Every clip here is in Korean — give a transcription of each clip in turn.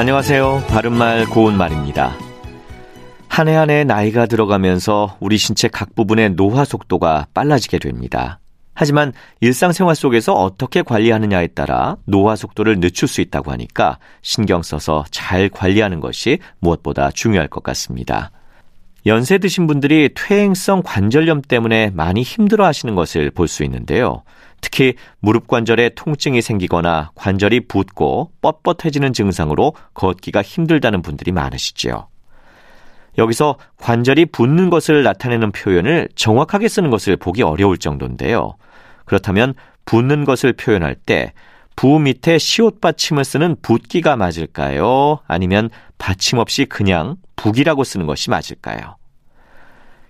안녕하세요. 바른말 고운말입니다. 한 해 한 해 나이가 들어가면서 우리 신체 각 부분의 노화 속도가 빨라지게 됩니다. 하지만 일상생활 속에서 어떻게 관리하느냐에 따라 노화 속도를 늦출 수 있다고 하니까 신경 써서 잘 관리하는 것이 무엇보다 중요할 것 같습니다. 연세 드신 분들이 퇴행성 관절염 때문에 많이 힘들어 하시는 것을 볼 수 있는데요. 특히 무릎 관절에 통증이 생기거나 관절이 붓고 뻣뻣해지는 증상으로 걷기가 힘들다는 분들이 많으시죠. 여기서 관절이 붓는 것을 나타내는 표현을 정확하게 쓰는 것을 보기 어려울 정도인데요. 그렇다면 붓는 것을 표현할 때 부 밑에 시옷 받침을 쓰는 붓기가 맞을까요? 아니면 받침 없이 그냥 북이라고 쓰는 것이 맞을까요?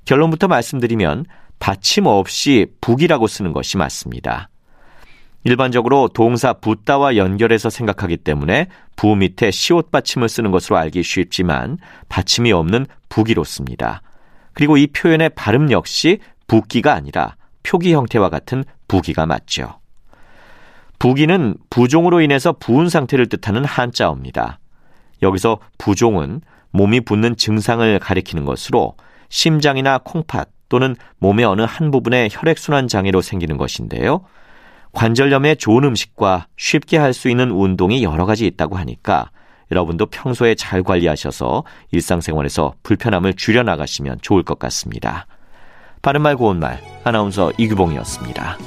결론부터 말씀드리면 받침 없이 북이라고 쓰는 것이 맞습니다. 일반적으로 동사 붓다와 연결해서 생각하기 때문에 부 밑에 시옷 받침을 쓰는 것으로 알기 쉽지만 받침이 없는 북이로 씁니다. 그리고 이 표현의 발음 역시 붓기가 아니라 표기 형태와 같은 부기가 맞죠. 부기는 부종으로 인해서 부은 상태를 뜻하는 한자어입니다. 여기서 부종은 몸이 붓는 증상을 가리키는 것으로 심장이나 콩팥 또는 몸의 어느 한 부분의 혈액순환 장애로 생기는 것인데요. 관절염에 좋은 음식과 쉽게 할 수 있는 운동이 여러 가지 있다고 하니까 여러분도 평소에 잘 관리하셔서 일상생활에서 불편함을 줄여나가시면 좋을 것 같습니다. 바른말 고운말 아나운서 이규봉이었습니다.